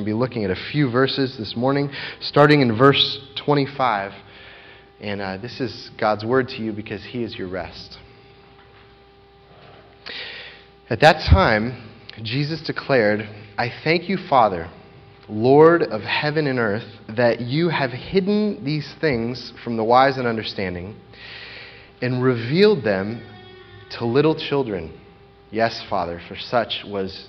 going to be looking at a few verses this morning, starting in verse 25. And uh, this is God's word to you because He is your rest. At that time, Jesus declared, I thank you, Father, Lord of heaven and earth, that you have hidden these things from the wise and understanding and revealed them to little children. Yes, Father, for such was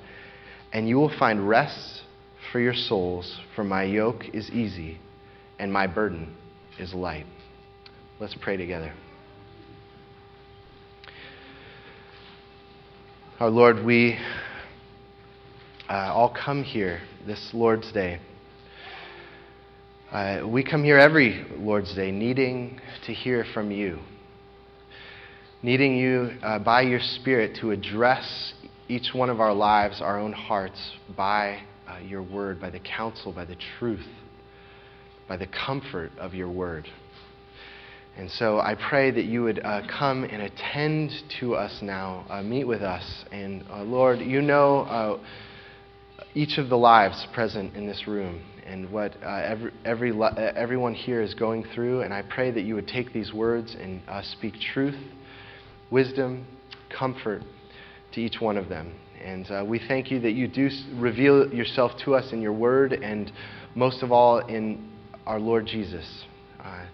and you will find rest for your souls, for my yoke is easy and my burden is light. Let's pray together. Our Lord, we uh, all come here this Lord's Day. Uh, we come here every Lord's Day needing to hear from you needing you uh, by your Spirit to address each one of our lives, our own hearts, by uh, your word, by the counsel, by the truth, by the comfort of your word. And so I pray that you would uh, come and attend to us now, uh, meet with us. And uh, Lord, you know uh, each of the lives present in this room and what every, every, everyone here is going through. And I pray that you would take these words and speak truth wisdom, comfort to each one of them. And uh, we thank you that you do reveal yourself to us in your word and most of all in our Lord Jesus, uh,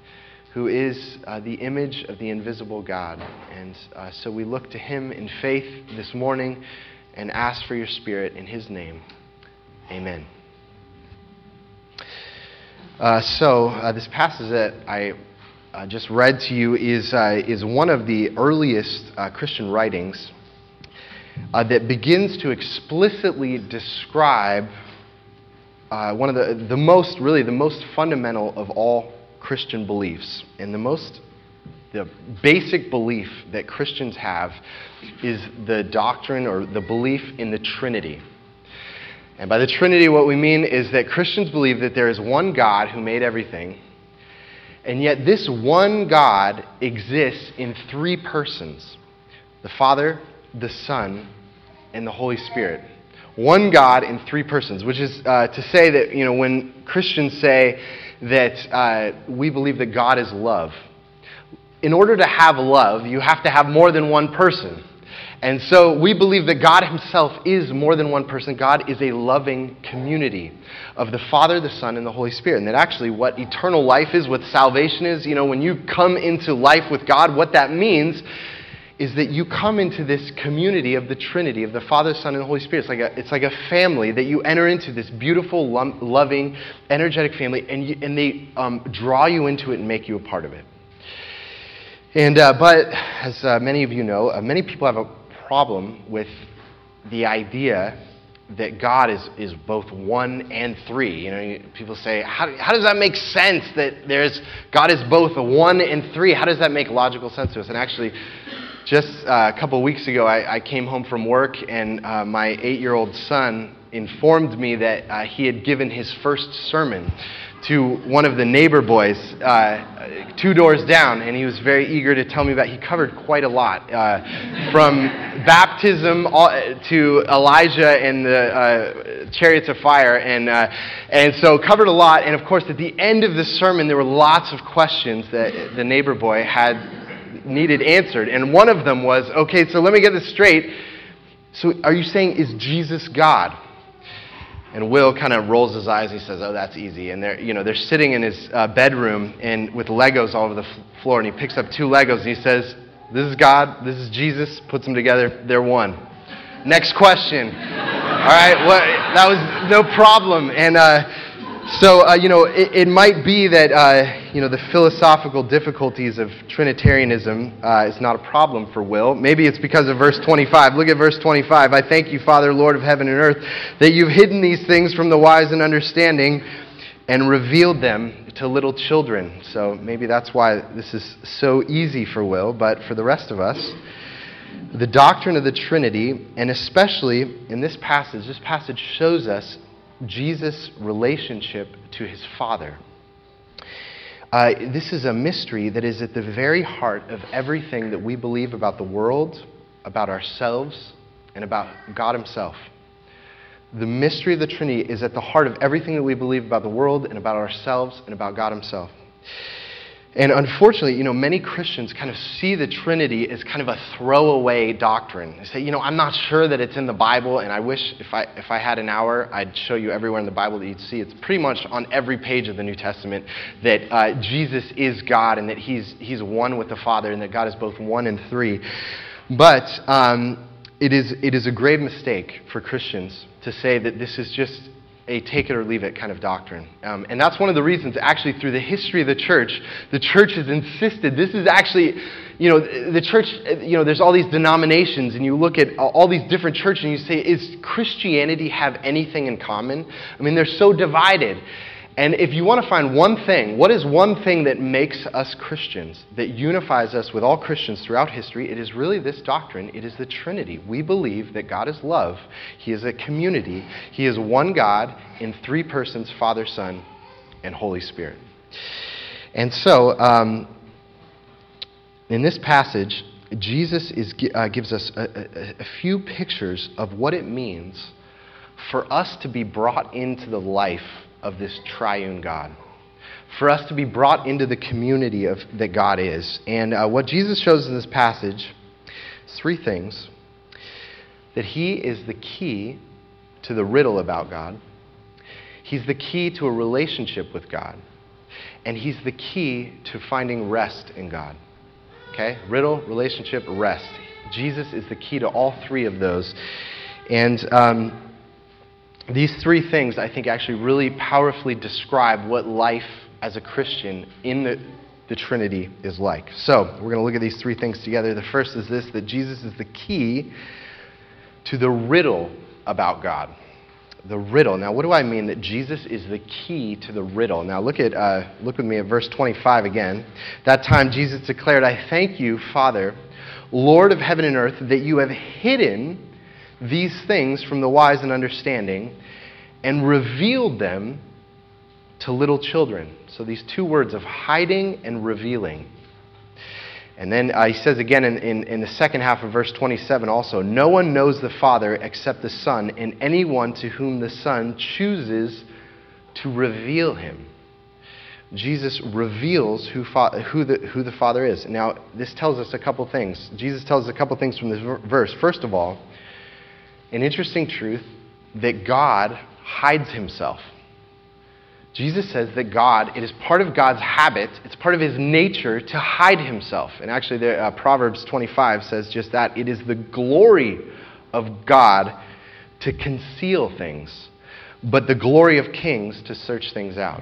who is uh, the image of the invisible God. And uh, so we look to him in faith this morning and ask for your spirit in his name. Amen. Uh, so, uh, this passage that I just read to you is, is one of the earliest Christian writings uh, that begins to explicitly describe uh, one of the, the most, really, the most fundamental of all Christian beliefs. And the most, the basic belief that Christians have is the doctrine or the belief in the Trinity. And by the Trinity, what we mean is that Christians believe that there is one God who made everything and yet, this one God exists in three persons the Father, the Son, and the Holy Spirit. One God in three persons, which is uh, to say that, you know, when Christians say that uh, we believe that God is love, in order to have love, you have to have more than one person. And so we believe that God Himself is more than one person. God is a loving community of the Father, the Son, and the Holy Spirit. And that actually what eternal life is, what salvation is, you know, when you come into life with God, what that means is that you come into this community of the Trinity, of the Father, Son, and Holy Spirit. It's like a, it's like a family that you enter into, this beautiful, loving, energetic family, and, you, and they um, draw you into it and make you a part of it. And, uh, but, as uh, many of you know, uh, many people have a problem with the idea that God is, is both one and three. You know, people say, how, how does that make sense that there's God is both one and three? How does that make logical sense to us? And actually, just uh, a couple weeks ago, I, I, came home from work, and uh, my eight year old son informed me that uh, he had given his first sermon to one of the neighbor boys uh, two doors down, and he was very eager to tell me about. He covered quite a lot, uh, from baptism to Elijah and the uh, chariots of fire, and uh, and so covered a lot. And of course, at the end of the sermon, there were lots of questions that the neighbor boy had needed answered, and one of them was, "Okay, so let me get this straight. So, are you saying is Jesus God?" And Will kind of rolls his eyes. He says, "Oh, that's easy." And they're, you know, they're sitting in his uh, bedroom and with Legos all over the f- floor. And he picks up two Legos and he says, "This is God. This is Jesus." Puts them together. They're one. Next question. all right. Well, that was no problem. And uh, So, uh, you know, it, it, might be that, uh, you know, the philosophical difficulties of Trinitarianism uh, is not a problem for Will. Maybe it's because of verse 25. Look at verse 25. I thank you, Father, Lord of heaven and earth, that you've hidden these things from the wise and understanding and revealed them to little children. So maybe that's why this is so easy for Will, but for the rest of us, the doctrine of the Trinity, and especially in this passage, this passage shows us Jesus' relationship to his Father. Uh, this is a mystery that is at the very heart of everything that we believe about the world, about ourselves, and about God Himself. The mystery of the Trinity is at the heart of everything that we believe about the world and about ourselves and about God Himself. And unfortunately, you know, many Christians kind of see the Trinity as kind of a throwaway doctrine. They say, you know, I'm not sure that it's in the Bible, and I wish if I, if I had an hour, I'd show you everywhere in the Bible that you'd see. It's pretty much on every page of the New Testament that uh, Jesus is God and that he's, he's one with the Father and that God is both one and three. But um, it, is, it is a grave mistake for Christians to say that this is just a take it or leave it kind of doctrine. Um, and that's one of the reasons, actually, through the history of the church, the church has insisted this is actually, you know, the church, you know, there's all these denominations, and you look at all these different churches and you say, is Christianity have anything in common? I mean, they're so divided. And if you want to find one thing, what is one thing that makes us Christians, that unifies us with all Christians throughout history? It is really this doctrine. It is the Trinity. We believe that God is love, He is a community, He is one God in three persons Father, Son, and Holy Spirit. And so, um, in this passage, Jesus is, uh, gives us a, a, a few pictures of what it means for us to be brought into the life of this triune God. For us to be brought into the community of, that God is. And uh, what Jesus shows in this passage is three things that He is the key to the riddle about God, He's the key to a relationship with God, and He's the key to finding rest in God. Okay? Riddle, relationship, rest. Jesus is the key to all three of those. And um, these three things, I think, actually really powerfully describe what life as a Christian in the, the Trinity is like. So, we're going to look at these three things together. The first is this that Jesus is the key to the riddle about God. The riddle. Now, what do I mean that Jesus is the key to the riddle? Now, look at uh, look with me at verse 25 again. That time, Jesus declared, "I thank you, Father, Lord of heaven and earth, that you have hidden." These things from the wise and understanding and revealed them to little children. So these two words of hiding and revealing. And then uh, he says again in, in, in, the second half of verse 27 also, No one knows the Father except the Son, and anyone to whom the Son chooses to reveal him. Jesus reveals who, fa- who, the, who the Father is. Now, this tells us a couple things. Jesus tells us a couple things from this verse. First of all, an interesting truth that God hides himself. Jesus says that God, it is part of God's habit, it's part of his nature to hide himself. And actually, uh, Proverbs 25 says just that. It is the glory of God to conceal things, but the glory of kings to search things out.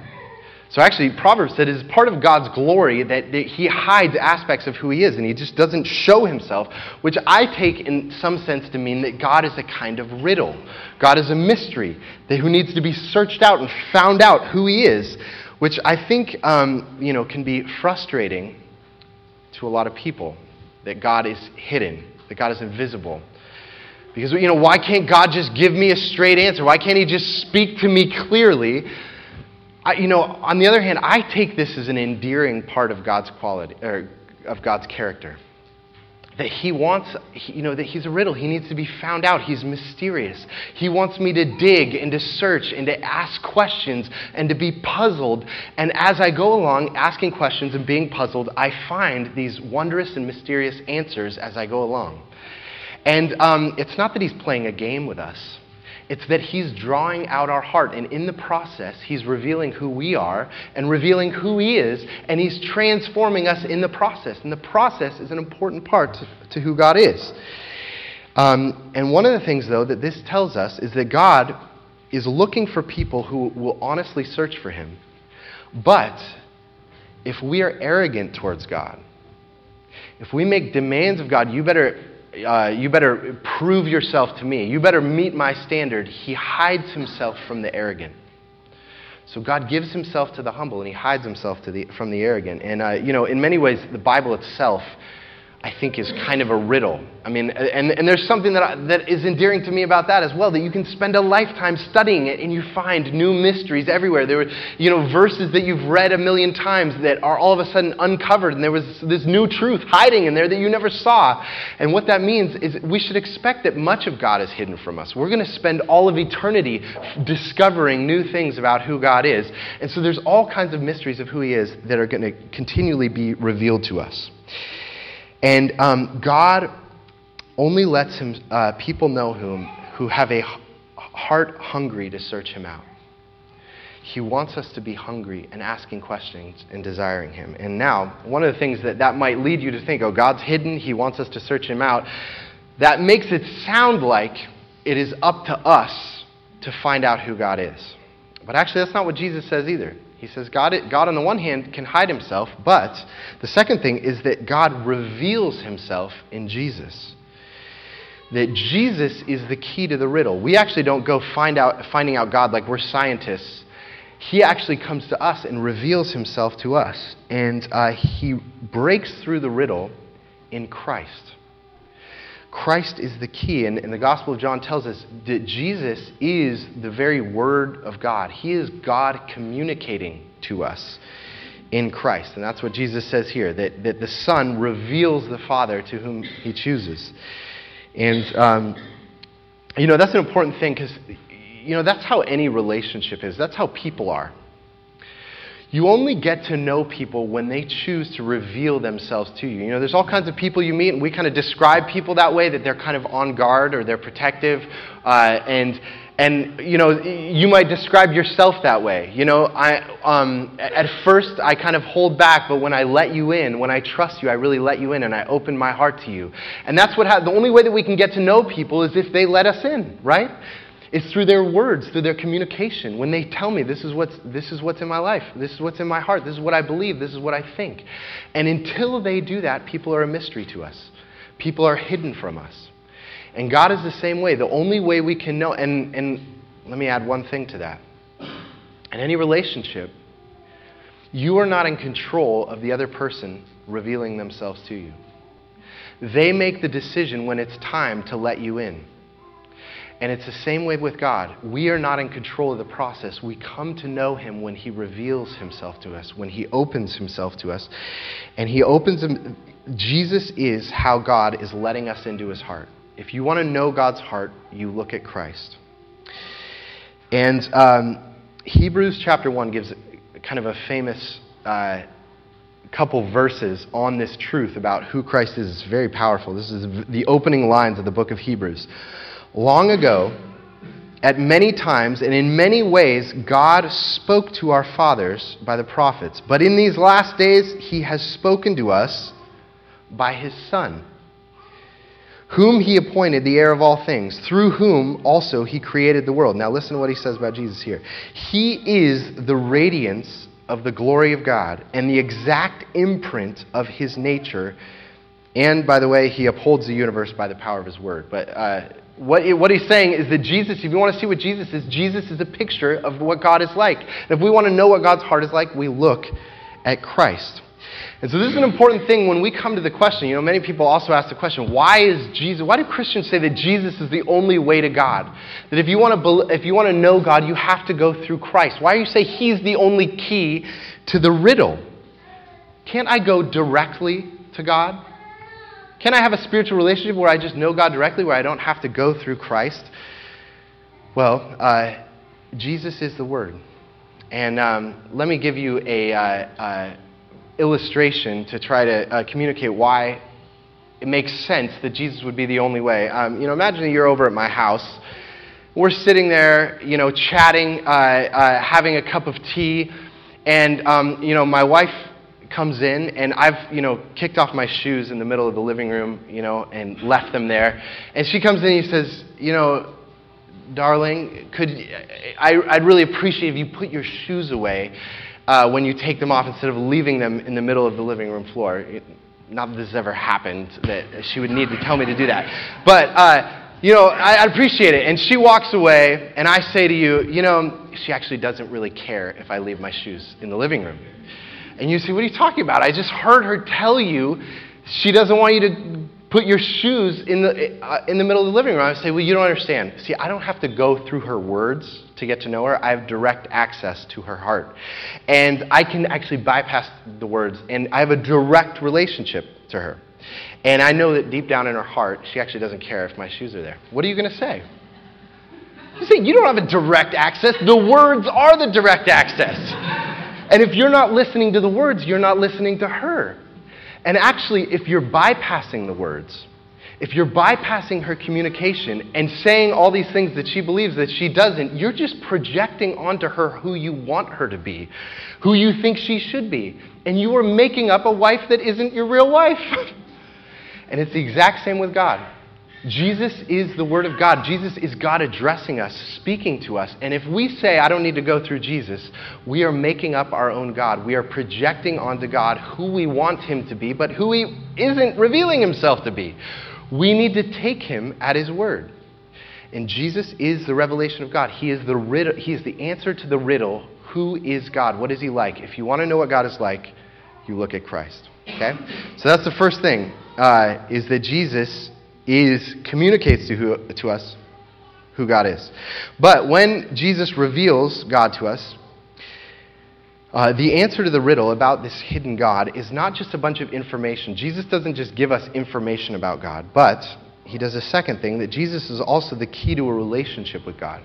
So actually, Proverbs said it is part of God's glory that, that, he hides aspects of who he is and he just doesn't show himself, which I take in some sense to mean that God is a kind of riddle. God is a mystery that who needs to be searched out and found out who he is, which I think um, you know, can be frustrating to a lot of people that God is hidden, that God is invisible. Because, you know, why can't God just give me a straight answer? Why can't he just speak to me clearly? I, you know, on the other hand, I take this as an endearing part of God's quality, or of God's character. That He wants, you know, that He's a riddle. He needs to be found out. He's mysterious. He wants me to dig and to search and to ask questions and to be puzzled. And as I go along asking questions and being puzzled, I find these wondrous and mysterious answers as I go along. And um, it's not that He's playing a game with us. It's that He's drawing out our heart, and in the process, He's revealing who we are and revealing who He is, and He's transforming us in the process. And the process is an important part to, to who God is. Um, and one of the things, though, that this tells us is that God is looking for people who will honestly search for Him. But if we are arrogant towards God, if we make demands of God, you better, uh, you better prove yourself to me, you better meet my standard, He hides Himself from the arrogant. So God gives Himself to the humble and He hides Himself the, from the arrogant. And, uh, you know, in many ways, the Bible itself I think is kind of a riddle. I mean, and, and there's something that, I, that is endearing to me about that as well, that you can spend a lifetime studying it and you find new mysteries everywhere. There were, you know, verses that you've read a million times that are all of a sudden uncovered and there was this new truth hiding in there that you never saw. And what that means is we should expect that much of God is hidden from us. We're going to spend all of eternity discovering new things about who God is. And so there's all kinds of mysteries of who He is that are going to continually be revealed to us. And um, God only lets him, uh, people know whom, who have a heart hungry to search him out. He wants us to be hungry and asking questions and desiring him. And now, one of the things that that might lead you to think, oh, God's hidden, he wants us to search him out, that makes it sound like it is up to us to find out who God is. But actually, that's not what Jesus says either. He says God, God, on the one hand, can hide himself, but the second thing is that God reveals himself in Jesus. That Jesus is the key to the riddle. We actually don't go find out, finding out God like we're scientists. He actually comes to us and reveals himself to us. And uh, he breaks through the riddle in Christ. Christ is the key. And, and, the Gospel of John tells us that Jesus is the very Word of God. He is God communicating to us in Christ. And that's what Jesus says here that, that the Son reveals the Father to whom He chooses. And, um, you know, that's an important thing because, you know, that's how any relationship is, that's how people are. You only get to know people when they choose to reveal themselves to you. You know, there's all kinds of people you meet, and we kind of describe people that way that they're kind of on guard or they're protective. Uh, and, and, you know, you might describe yourself that way. You know, I, um, at first I kind of hold back, but when I let you in, when I trust you, I really let you in and I open my heart to you. And that's what ha- the only way that we can get to know people is if they let us in, right? It's through their words, through their communication. When they tell me, this is, what's, this is what's in my life, this is what's in my heart, this is what I believe, this is what I think. And until they do that, people are a mystery to us. People are hidden from us. And God is the same way. The only way we can know, and, and let me add one thing to that. In any relationship, you are not in control of the other person revealing themselves to you. They make the decision when it's time to let you in. And it's the same way with God. We are not in control of the process. We come to know Him when He reveals Himself to us, when He opens Himself to us. And He opens Him. Jesus is how God is letting us into His heart. If you want to know God's heart, you look at Christ. And um, Hebrews chapter 1 gives kind of a famous uh, couple verses on this truth about who Christ is. It's very powerful. This is the opening lines of the book of Hebrews. Long ago, at many times and in many ways, God spoke to our fathers by the prophets. But in these last days, He has spoken to us by His Son, whom He appointed the heir of all things, through whom also He created the world. Now, listen to what He says about Jesus here. He is the radiance of the glory of God and the exact imprint of His nature. And, by the way, He upholds the universe by the power of His word. But. Uh, what, what he's saying is that Jesus, if you want to see what Jesus is, Jesus is a picture of what God is like. And if we want to know what God's heart is like, we look at Christ. And so this is an important thing when we come to the question. You know, many people also ask the question, why is Jesus, why do Christians say that Jesus is the only way to God? That if you want to, if you want to know God, you have to go through Christ. Why do you say he's the only key to the riddle? Can't I go directly to God? Can I have a spiritual relationship where I just know God directly, where I don't have to go through Christ? Well, uh, Jesus is the Word. And um, let me give you a uh, uh, illustration to try to uh, communicate why it makes sense that Jesus would be the only way. Um, you know, imagine you're over at my house. We're sitting there, you know, chatting, uh, uh, having a cup of tea, and um, you know, my wife comes in and I've, you know, kicked off my shoes in the middle of the living room, you know, and left them there. And she comes in and he says, you know, darling, could I, I'd really appreciate if you put your shoes away uh, when you take them off instead of leaving them in the middle of the living room floor. Not that this has ever happened, that she would need to tell me to do that. But, uh, you know, I, I'd appreciate it. And she walks away, and I say to you, you know, she actually doesn't really care if I leave my shoes in the living room. And you say, what are you talking about? I just heard her tell you she doesn't want you to put your shoes in the, uh, in the middle of the living room. I say, well, you don't understand. See, I don't have to go through her words to get to know her. I have direct access to her heart. And I can actually bypass the words, and I have a direct relationship to her. And I know that deep down in her heart, she actually doesn't care if my shoes are there. What are you going to say? You say, you don't have a direct access. The words are the direct access. And if you're not listening to the words, you're not listening to her. And actually, if you're bypassing the words, if you're bypassing her communication and saying all these things that she believes that she doesn't, you're just projecting onto her who you want her to be, who you think she should be. And you are making up a wife that isn't your real wife. and it's the exact same with God. Jesus is the Word of God. Jesus is God addressing us, speaking to us. And if we say, I don't need to go through Jesus, we are making up our own God. We are projecting onto God who we want Him to be, but who He isn't revealing Himself to be. We need to take Him at His Word. And Jesus is the revelation of God. He is the, he is the answer to the riddle who is God? What is He like? If you want to know what God is like, you look at Christ. Okay? So that's the first thing, uh, is that Jesus is communicates to, who, to us who God is. But when Jesus reveals God to us, uh, the answer to the riddle about this hidden God is not just a bunch of information. Jesus doesn't just give us information about God, but he does a second thing that Jesus is also the key to a relationship with God.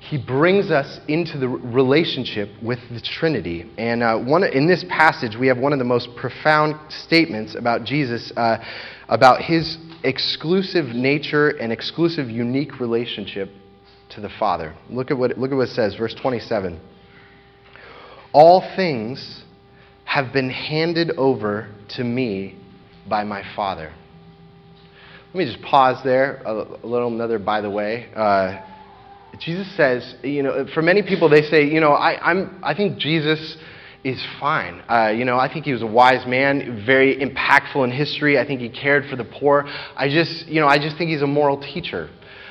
He brings us into the relationship with the Trinity. And uh, one, in this passage, we have one of the most profound statements about Jesus, uh, about his exclusive nature and exclusive, unique relationship to the Father. Look at what, look at what it says, verse 27. All things have been handed over to me by my Father. Let me just pause there, a, a little another by the way. Uh, Jesus says, you know, for many people, they say, you know, I, I'm, I think Jesus is fine. Uh, you know, I think he was a wise man, very impactful in history. I think he cared for the poor. I just, you know, I just think he's a moral teacher.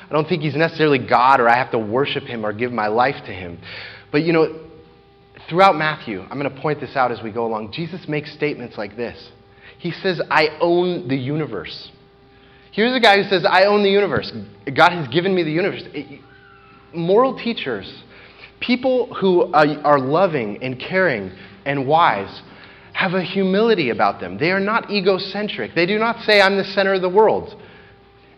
I don't think he's necessarily God or I have to worship him or give my life to him. But, you know, throughout Matthew, I'm going to point this out as we go along, Jesus makes statements like this. He says, I own the universe. Here's a guy who says, I own the universe. God has given me the universe. Moral teachers People who are loving and caring and wise have a humility about them. They are not egocentric. They do not say, I'm the center of the world.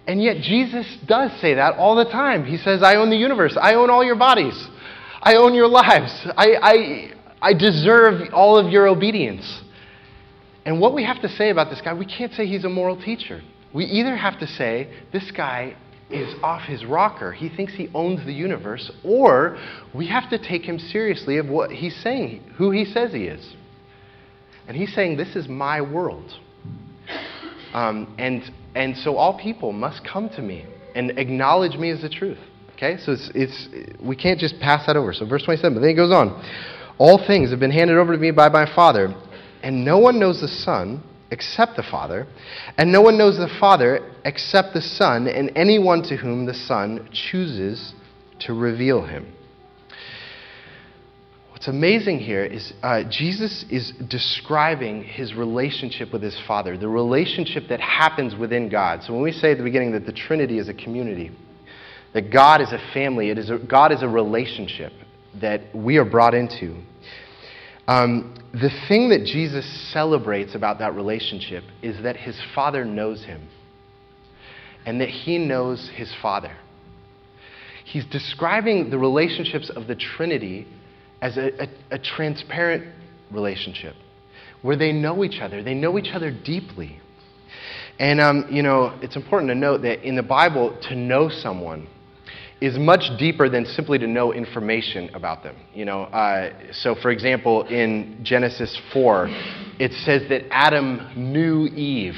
And yet, Jesus does say that all the time. He says, I own the universe. I own all your bodies. I own your lives. I, I, I deserve all of your obedience. And what we have to say about this guy, we can't say he's a moral teacher. We either have to say, this guy is off his rocker. He thinks he owns the universe, or we have to take him seriously of what he's saying, who he says he is. And he's saying, This is my world. Um, and, and so all people must come to me and acknowledge me as the truth. Okay? So it's, it's, we can't just pass that over. So verse 27, but then he goes on. All things have been handed over to me by my Father, and no one knows the Son except the Father, and no one knows the Father except the Son, and anyone to whom the Son chooses to reveal him. What's amazing here is uh, Jesus is describing his relationship with his Father, the relationship that happens within God. So when we say at the beginning that the Trinity is a community, that God is a family, it is a, God is a relationship that we are brought into. Um, the thing that Jesus celebrates about that relationship is that his father knows him and that he knows his father. He's describing the relationships of the Trinity as a, a, a transparent relationship where they know each other, they know each other deeply. And, um, you know, it's important to note that in the Bible, to know someone is much deeper than simply to know information about them. You know, uh, so for example, in Genesis 4, it says that Adam knew Eve.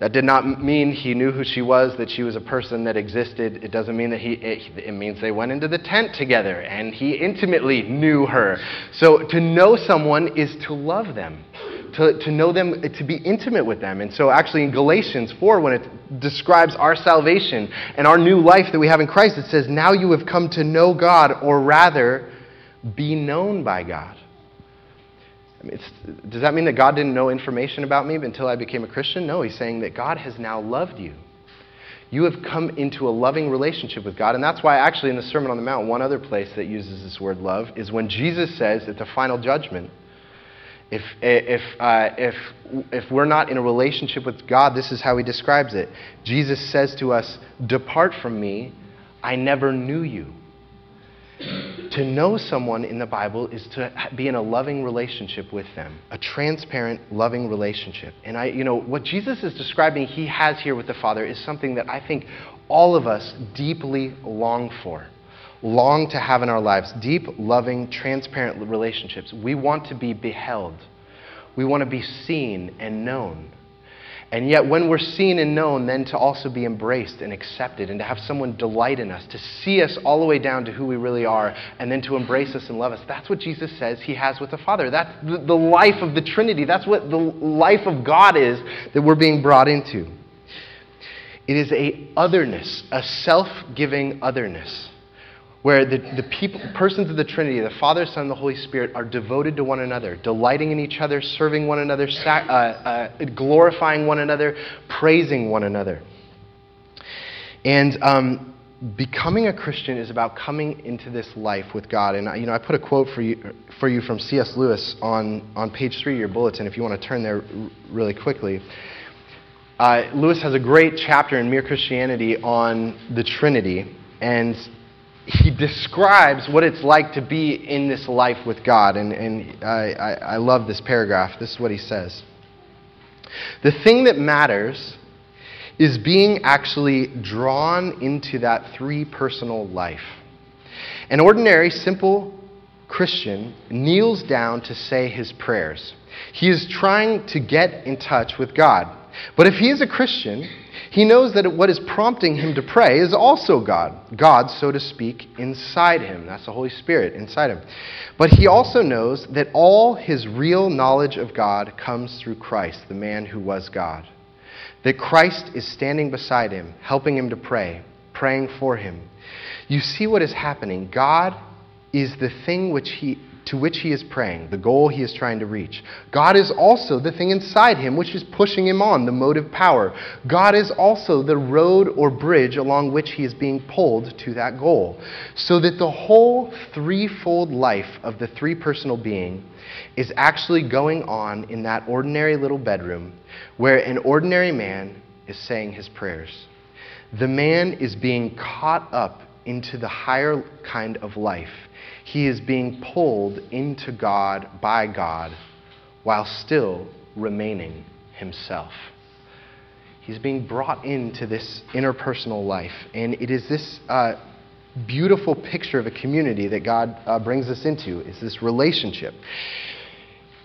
That did not mean he knew who she was, that she was a person that existed. It doesn't mean that he, it, it, means they went into the tent together and he intimately knew her. So to know someone is to love them, to, to know them, to be intimate with them. And so actually in Galatians 4, when it describes our salvation and our new life that we have in Christ, it says, Now you have come to know God, or rather, be known by God. I mean, does that mean that God didn't know information about me until I became a Christian? No, he's saying that God has now loved you. You have come into a loving relationship with God. And that's why, actually, in the Sermon on the Mount, one other place that uses this word love is when Jesus says at the final judgment, if, if, uh, if, if we're not in a relationship with God, this is how he describes it. Jesus says to us, Depart from me, I never knew you. To know someone in the Bible is to be in a loving relationship with them, a transparent, loving relationship. And I, you know, what Jesus is describing he has here with the Father is something that I think all of us deeply long for, long to have in our lives deep, loving, transparent relationships. We want to be beheld, we want to be seen and known. And yet, when we're seen and known, then to also be embraced and accepted and to have someone delight in us, to see us all the way down to who we really are, and then to embrace us and love us. That's what Jesus says he has with the Father. That's the life of the Trinity. That's what the life of God is that we're being brought into. It is a otherness, a self giving otherness where the, the people, persons of the Trinity, the Father, Son, and the Holy Spirit, are devoted to one another, delighting in each other, serving one another, sac- uh, uh, glorifying one another, praising one another. And um, becoming a Christian is about coming into this life with God. And you know, I put a quote for you, for you from C.S. Lewis on, on page three of your bulletin, if you want to turn there really quickly. Uh, Lewis has a great chapter in Mere Christianity on the Trinity. And he describes what it's like to be in this life with God. And, and I, I, I love this paragraph. This is what he says The thing that matters is being actually drawn into that three personal life. An ordinary, simple Christian kneels down to say his prayers. He is trying to get in touch with God. But if he is a Christian, he knows that what is prompting him to pray is also God. God, so to speak, inside him. That's the Holy Spirit inside him. But he also knows that all his real knowledge of God comes through Christ, the man who was God. That Christ is standing beside him, helping him to pray, praying for him. You see what is happening. God is the thing which he to which he is praying, the goal he is trying to reach. God is also the thing inside him which is pushing him on, the motive power. God is also the road or bridge along which he is being pulled to that goal. So that the whole threefold life of the three personal being is actually going on in that ordinary little bedroom where an ordinary man is saying his prayers. The man is being caught up into the higher kind of life he is being pulled into God by God while still remaining himself. He's being brought into this interpersonal life. And it is this uh, beautiful picture of a community that God uh, brings us into, is this relationship.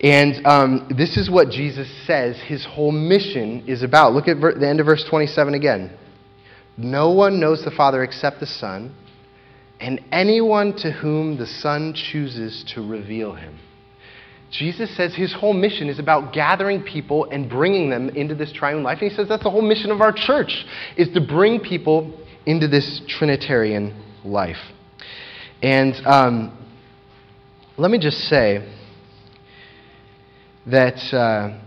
And um, this is what Jesus says his whole mission is about. Look at ver- the end of verse 27 again. No one knows the Father except the Son and anyone to whom the Son chooses to reveal him. Jesus says his whole mission is about gathering people and bringing them into this triune life. And he says that's the whole mission of our church, is to bring people into this Trinitarian life. And um, let me just say that uh,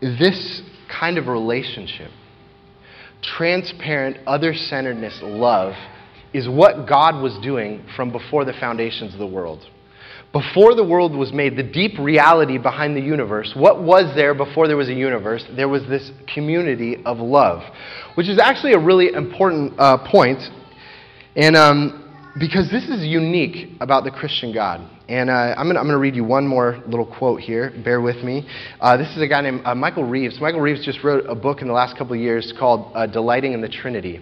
this kind of relationship, transparent, other centeredness, love, is what God was doing from before the foundations of the world. Before the world was made, the deep reality behind the universe, what was there before there was a universe? There was this community of love, which is actually a really important uh, point, and um, because this is unique about the Christian God. And uh, I'm going to read you one more little quote here. Bear with me. Uh, this is a guy named uh, Michael Reeves. Michael Reeves just wrote a book in the last couple of years called uh, Delighting in the Trinity.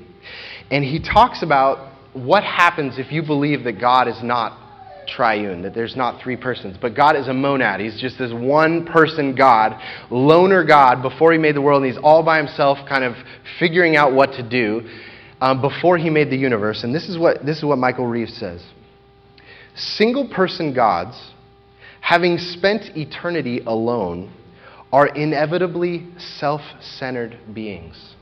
And he talks about what happens if you believe that God is not triune, that there's not three persons. But God is a monad. He's just this one person God, loner God, before He made the world, and He's all by Himself, kind of figuring out what to do um, before He made the universe. And this is, what, this is what Michael Reeves says Single person gods, having spent eternity alone, are inevitably self centered beings.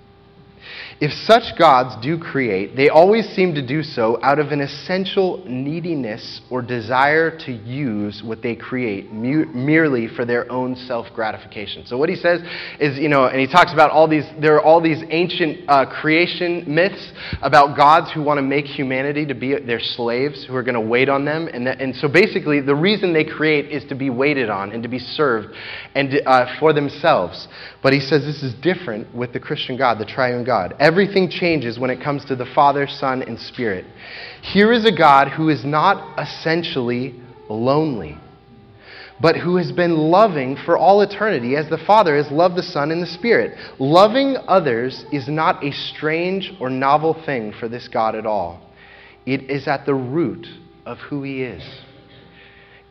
If such gods do create, they always seem to do so out of an essential neediness or desire to use what they create merely for their own self gratification. So, what he says is, you know, and he talks about all these, there are all these ancient uh, creation myths about gods who want to make humanity to be their slaves, who are going to wait on them. And, that, and so, basically, the reason they create is to be waited on and to be served and uh, for themselves. But he says this is different with the Christian God, the triune God. Everything changes when it comes to the Father, Son, and Spirit. Here is a God who is not essentially lonely, but who has been loving for all eternity as the Father has loved the Son and the Spirit. Loving others is not a strange or novel thing for this God at all, it is at the root of who He is.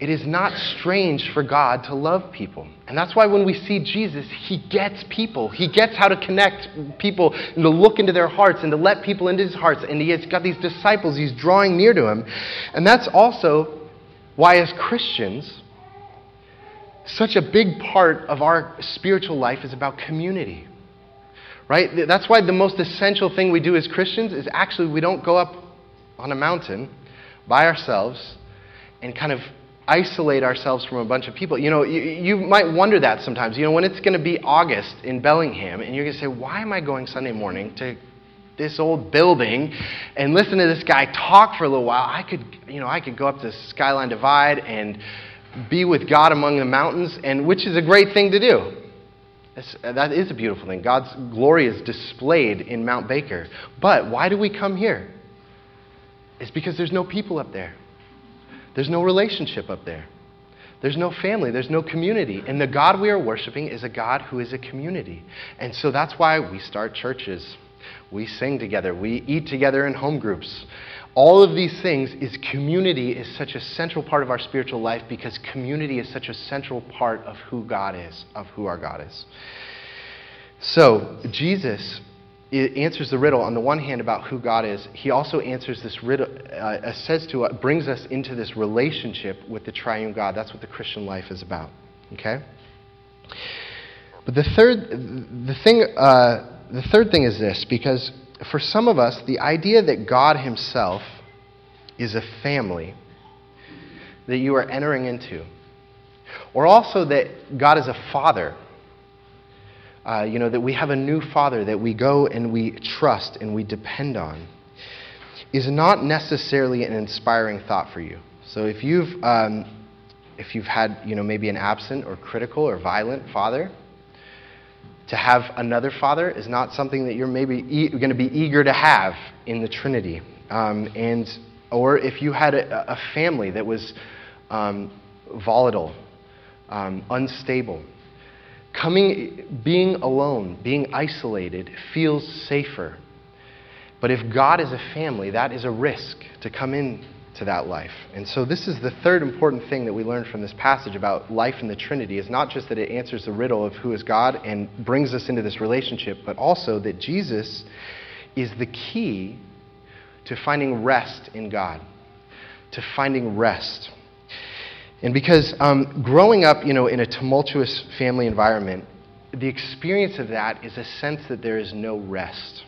It is not strange for God to love people. And that's why when we see Jesus, he gets people. He gets how to connect people and to look into their hearts and to let people into his hearts. And he has got these disciples he's drawing near to him. And that's also why, as Christians, such a big part of our spiritual life is about community. Right? That's why the most essential thing we do as Christians is actually we don't go up on a mountain by ourselves and kind of isolate ourselves from a bunch of people. You know, you, you might wonder that sometimes. You know, when it's going to be August in Bellingham, and you're going to say, why am I going Sunday morning to this old building and listen to this guy talk for a little while? I could, you know, I could go up to Skyline Divide and be with God among the mountains, and which is a great thing to do. It's, that is a beautiful thing. God's glory is displayed in Mount Baker. But why do we come here? It's because there's no people up there. There's no relationship up there. There's no family, there's no community. And the God we are worshiping is a God who is a community. And so that's why we start churches. We sing together, we eat together in home groups. All of these things is community is such a central part of our spiritual life because community is such a central part of who God is, of who our God is. So, Jesus it answers the riddle on the one hand about who God is. He also answers this riddle, uh, says to us, brings us into this relationship with the triune God. That's what the Christian life is about. Okay. But the third, the thing, uh, the third thing is this, because for some of us, the idea that God Himself is a family that you are entering into, or also that God is a father uh, you know, that we have a new Father that we go and we trust and we depend on, is not necessarily an inspiring thought for you. So if you've, um, if you've had, you know, maybe an absent or critical or violent father, to have another father is not something that you're maybe e- going to be eager to have in the Trinity. Um, and, or if you had a, a family that was um, volatile, um, unstable, Coming, being alone, being isolated, feels safer. But if God is a family, that is a risk to come into that life. And so this is the third important thing that we learn from this passage about life in the Trinity is not just that it answers the riddle of who is God and brings us into this relationship, but also that Jesus is the key to finding rest in God, to finding rest. And because um, growing up, you know, in a tumultuous family environment, the experience of that is a sense that there is no rest.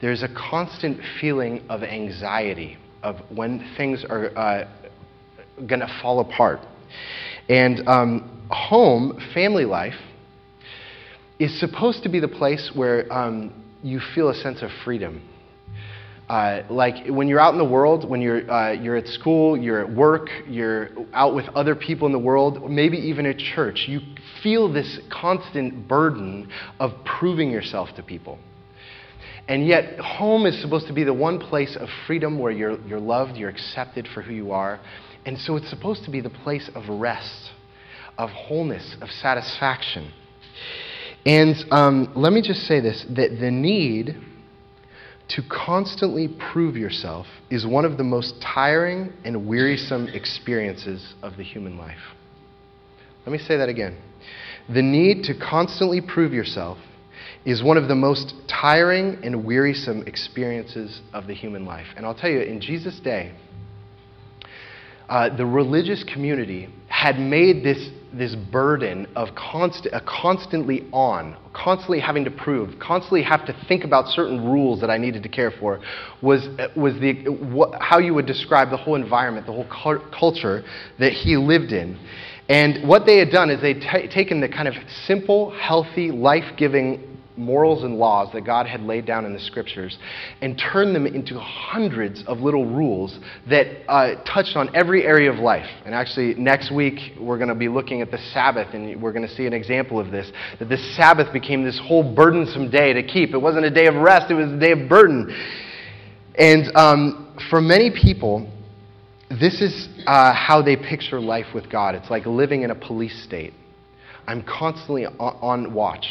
There's a constant feeling of anxiety of when things are uh, going to fall apart. And um, home, family life, is supposed to be the place where um, you feel a sense of freedom uh, like when you're out in the world, when you're, uh, you're at school, you're at work, you're out with other people in the world, maybe even at church, you feel this constant burden of proving yourself to people. And yet, home is supposed to be the one place of freedom where you're, you're loved, you're accepted for who you are. And so it's supposed to be the place of rest, of wholeness, of satisfaction. And um, let me just say this that the need to constantly prove yourself is one of the most tiring and wearisome experiences of the human life. Let me say that again. The need to constantly prove yourself is one of the most tiring and wearisome experiences of the human life. And I'll tell you, in Jesus' day, uh, the religious community had made this, this burden of const- uh, constantly on, constantly having to prove, constantly have to think about certain rules that I needed to care for, was, uh, was the, what, how you would describe the whole environment, the whole cu- culture that he lived in. And what they had done is they'd t- taken the kind of simple, healthy, life giving morals and laws that God had laid down in the scriptures and turned them into hundreds of little rules that uh, touched on every area of life. And actually, next week, we're going to be looking at the Sabbath, and we're going to see an example of this that the Sabbath became this whole burdensome day to keep. It wasn't a day of rest, it was a day of burden. And um, for many people, this is uh, how they picture life with God. It's like living in a police state. I'm constantly on, on watch.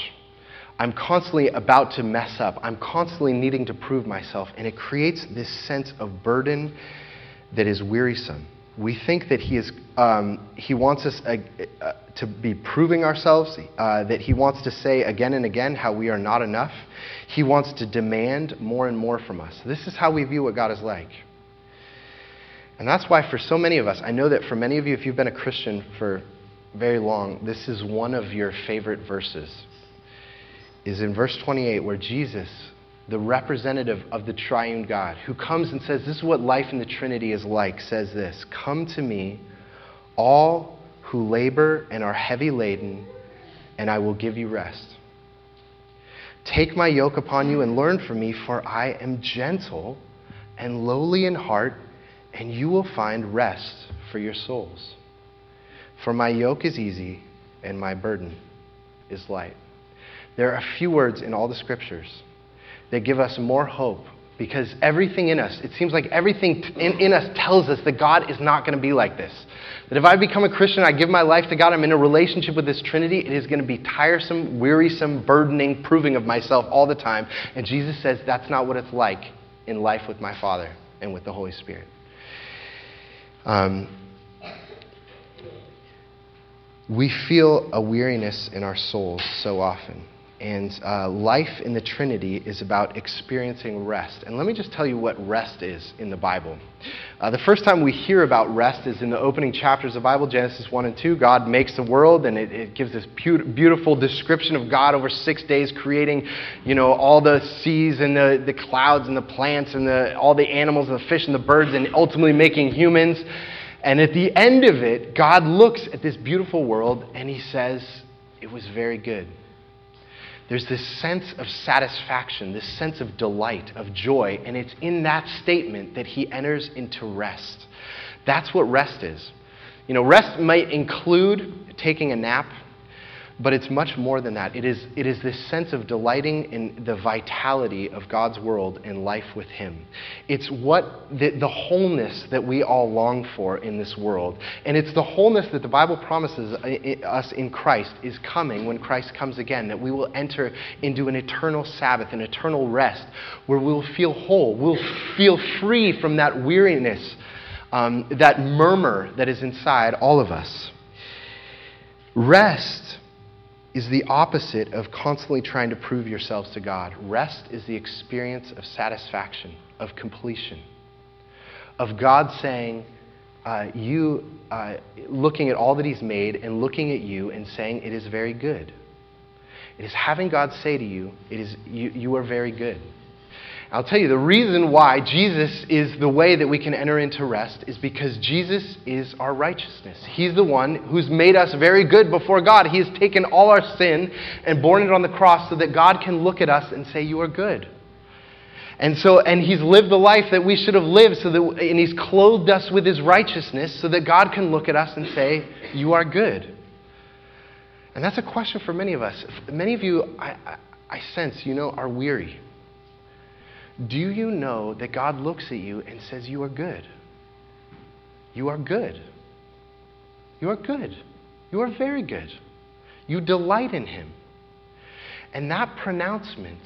I'm constantly about to mess up. I'm constantly needing to prove myself. And it creates this sense of burden that is wearisome. We think that He, is, um, he wants us uh, uh, to be proving ourselves, uh, that He wants to say again and again how we are not enough. He wants to demand more and more from us. This is how we view what God is like. And that's why, for so many of us, I know that for many of you, if you've been a Christian for very long, this is one of your favorite verses is in verse 28, where Jesus, the representative of the triune God, who comes and says, This is what life in the Trinity is like, says this Come to me, all who labor and are heavy laden, and I will give you rest. Take my yoke upon you and learn from me, for I am gentle and lowly in heart, and you will find rest for your souls. For my yoke is easy and my burden is light. There are a few words in all the scriptures that give us more hope because everything in us, it seems like everything in, in us tells us that God is not going to be like this. That if I become a Christian, I give my life to God, I'm in a relationship with this Trinity, it is going to be tiresome, wearisome, burdening, proving of myself all the time. And Jesus says that's not what it's like in life with my Father and with the Holy Spirit. Um, we feel a weariness in our souls so often. And uh, life in the Trinity is about experiencing rest. And let me just tell you what rest is in the Bible. Uh, the first time we hear about rest is in the opening chapters of the Bible, Genesis 1 and 2. God makes the world, and it, it gives this beautiful description of God over six days, creating, you know, all the seas and the, the clouds and the plants and the, all the animals and the fish and the birds, and ultimately making humans. And at the end of it, God looks at this beautiful world and he says, It was very good. There's this sense of satisfaction, this sense of delight, of joy, and it's in that statement that he enters into rest. That's what rest is. You know, rest might include taking a nap, but it's much more than that. It is, it is this sense of delighting in the vitality of God's world and life with Him. It's what the, the wholeness that we all long for in this world. And it's the wholeness that the Bible promises us in Christ is coming when Christ comes again, that we will enter into an eternal Sabbath, an eternal rest, where we'll feel whole. We'll feel free from that weariness, um, that murmur that is inside all of us. Rest is the opposite of constantly trying to prove yourselves to God. Rest is the experience of satisfaction, of completion, of God saying, uh, you uh, looking at all that He's made and looking at you and saying, It is very good. It is having God say to you, it is, you, you are very good. I'll tell you, the reason why Jesus is the way that we can enter into rest is because Jesus is our righteousness. He's the one who's made us very good before God. He has taken all our sin and borne it on the cross so that God can look at us and say, You are good. And so, and he's lived the life that we should have lived, so that, and he's clothed us with his righteousness so that God can look at us and say, You are good. And that's a question for many of us. Many of you, I, I, I sense, you know, are weary. Do you know that God looks at you and says, You are good? You are good. You are good. You are very good. You delight in Him. And that pronouncement,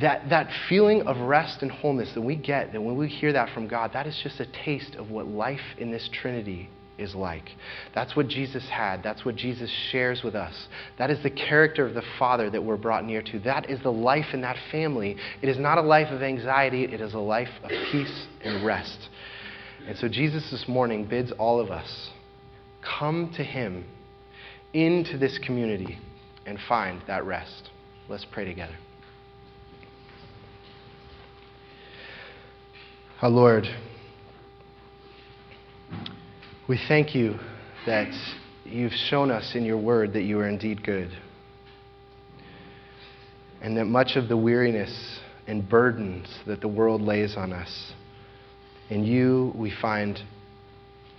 that, that feeling of rest and wholeness that we get, that when we hear that from God, that is just a taste of what life in this Trinity is like. That's what Jesus had. That's what Jesus shares with us. That is the character of the Father that we're brought near to. That is the life in that family. It is not a life of anxiety, it is a life of peace and rest. And so Jesus this morning bids all of us come to Him into this community and find that rest. Let's pray together. Our Lord, we thank you that you've shown us in your word that you are indeed good. And that much of the weariness and burdens that the world lays on us, in you we find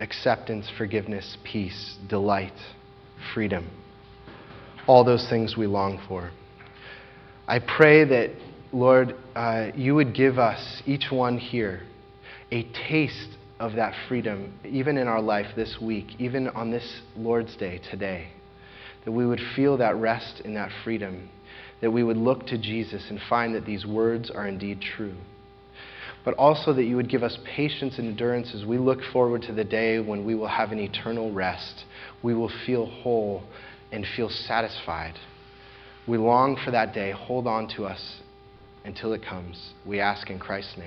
acceptance, forgiveness, peace, delight, freedom. All those things we long for. I pray that, Lord, uh, you would give us, each one here, a taste of that freedom, even in our life this week, even on this Lord's Day today. That we would feel that rest in that freedom. That we would look to Jesus and find that these words are indeed true. But also that you would give us patience and endurance as we look forward to the day when we will have an eternal rest. We will feel whole and feel satisfied. We long for that day. Hold on to us until it comes. We ask in Christ's name.